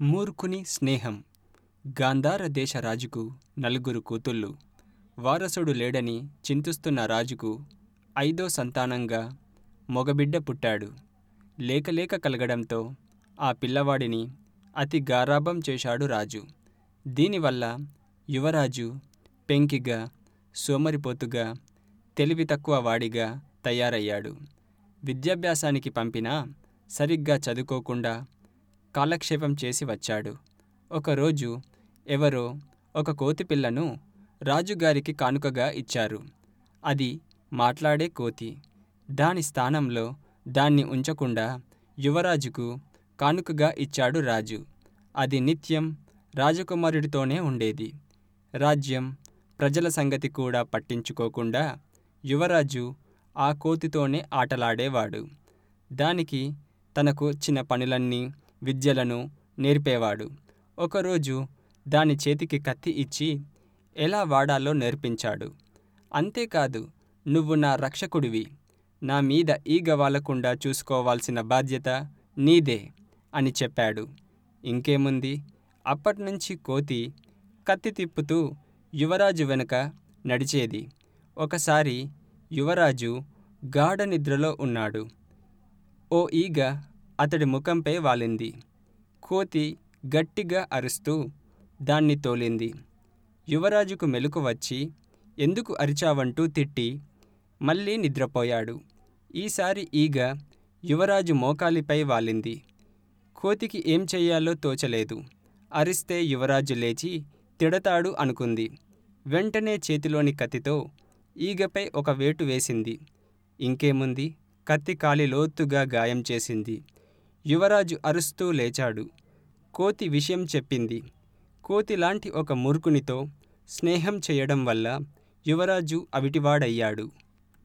మూర్ఖుని స్నేహం. గాంధార దేశ రాజుకు నలుగురు కూతుళ్ళు. వారసుడు లేడని చింతిస్తున్న రాజుకు ఐదో సంతానంగా మొగబిడ్డ పుట్టాడు. లేకలేక కలగడంతో ఆ పిల్లవాడిని అతి గారాభం చేశాడు రాజు. దీనివల్ల యువరాజు పెంకిగా సోమరిపోతుగా తెలివి తక్కువ వాడిగా తయారయ్యాడు. విద్యాభ్యాసానికి పంపినా సరిగ్గా చదువుకోకుండా కాలక్షేపం చేసి వచ్చాడు. ఒకరోజు ఎవరో ఒక కోతిపిల్లను రాజుగారికి కానుకగా ఇచ్చారు. అది మాట్లాడే కోతి. దాని స్థానంలో దాన్ని ఉంచకుండా యువరాజుకు కానుకగా ఇచ్చాడు రాజు. అది నిత్యం రాజకుమారుడితోనే ఉండేది. రాజ్యం ప్రజల సంగతి కూడా పట్టించుకోకుండా యువరాజు ఆ కోతితోనే ఆటలాడేవాడు. దానికి తనకు వచ్చిన పనులన్నీ విద్యలను నేర్పేవాడు. ఒకరోజు దాని చేతికి కత్తి ఇచ్చి ఎలా వాడాలో నేర్పించాడు. అంతేకాదు నువ్వు నా రక్షకుడివి. నా మీద ఈగ వాలకుండా చూసుకోవాల్సిన బాధ్యత నీదే అని చెప్పాడు. ఇంకేముంది? అప్పట్నుంచి కోతి కత్తి తిప్పుతూ యువరాజు వెనుక నడిచేది. ఒకసారి యువరాజు గాఢ నిద్రలో ఉన్నాడు. ఓ ఈగ అతడి ముఖంపై వాలింది. కోతి గట్టిగా అరుస్తూ దాన్ని తోలింది. యువరాజుకు మెలకు వచ్చి ఎందుకు అరిచావంటూ తిట్టి మళ్ళీ నిద్రపోయాడు. ఈసారి ఈగ యువరాజు మోకాలిపై వాలింది. కోతికి ఏం చెయ్యాలో తోచలేదు. అరిస్తే యువరాజు లేచి తిడతాడు అనుకుంది. వెంటనే చేతిలోని కత్తితో ఈగపై ఒక వేటు వేసింది. ఇంకేముంది? కత్తి కాలి లోతుగా గాయం చేసింది. యువరాజు అరుస్తూ లేచాడు. కోతి విషయం చెప్పింది. కోతిలాంటి ఒక మూర్ఖునితో స్నేహం చేయడం వల్ల యువరాజు అవిటివాడయ్యాడు.